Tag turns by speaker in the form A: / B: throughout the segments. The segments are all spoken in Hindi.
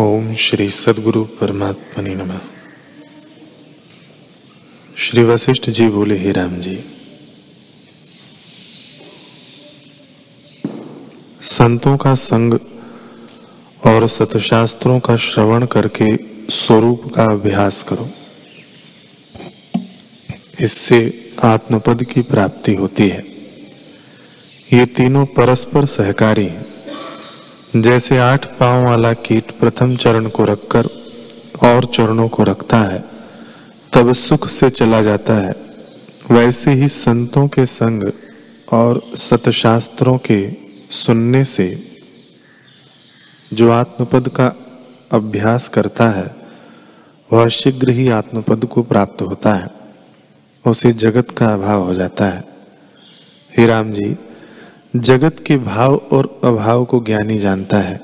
A: ओम श्री सदगुरु परमात्मा नमः। श्री वशिष्ठ जी बोले, हे राम जी, संतों का संग और सतशास्त्रों का श्रवण करके स्वरूप का अभ्यास करो। इससे आत्मपद की प्राप्ति होती है। ये तीनों परस्पर सहकारी हैं। जैसे आठ पाँव वाला कीट प्रथम चरण को रखकर और चरणों को रखता है, तब सुख से चला जाता है। वैसे ही संतों के संग और सतशास्त्रों के सुनने से जो आत्मपद का अभ्यास करता है, वह शीघ्र ही आत्मपद को प्राप्त होता है। उसे जगत का अभाव हो जाता है। हे राम जी जगत के भाव और अभाव को ज्ञानी जानता है।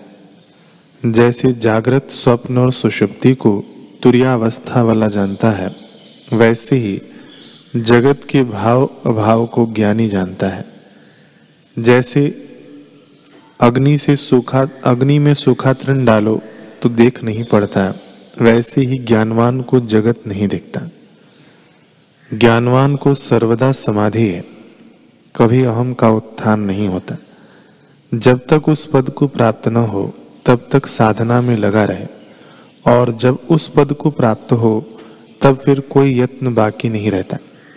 A: जैसे जागृत स्वप्न और सुषुप्ति को तुरियावस्था वाला जानता है, वैसे ही जगत के भाव, अभाव को ज्ञानी जानता है। जैसे अग्नि से सूखा, अग्नि में सूखा तृण डालो तो देख नहीं पड़ता, वैसे ही ज्ञानवान को जगत नहीं दिखता। ज्ञानवान को सर्वदा समाधि है। कभी अहम का उत्थान नहीं होता। जब तक उस पद को प्राप्त न हो, तब तक साधना में लगा रहे। और जब उस पद को प्राप्त हो, तब फिर कोई यत्न बाकी नहीं रहता।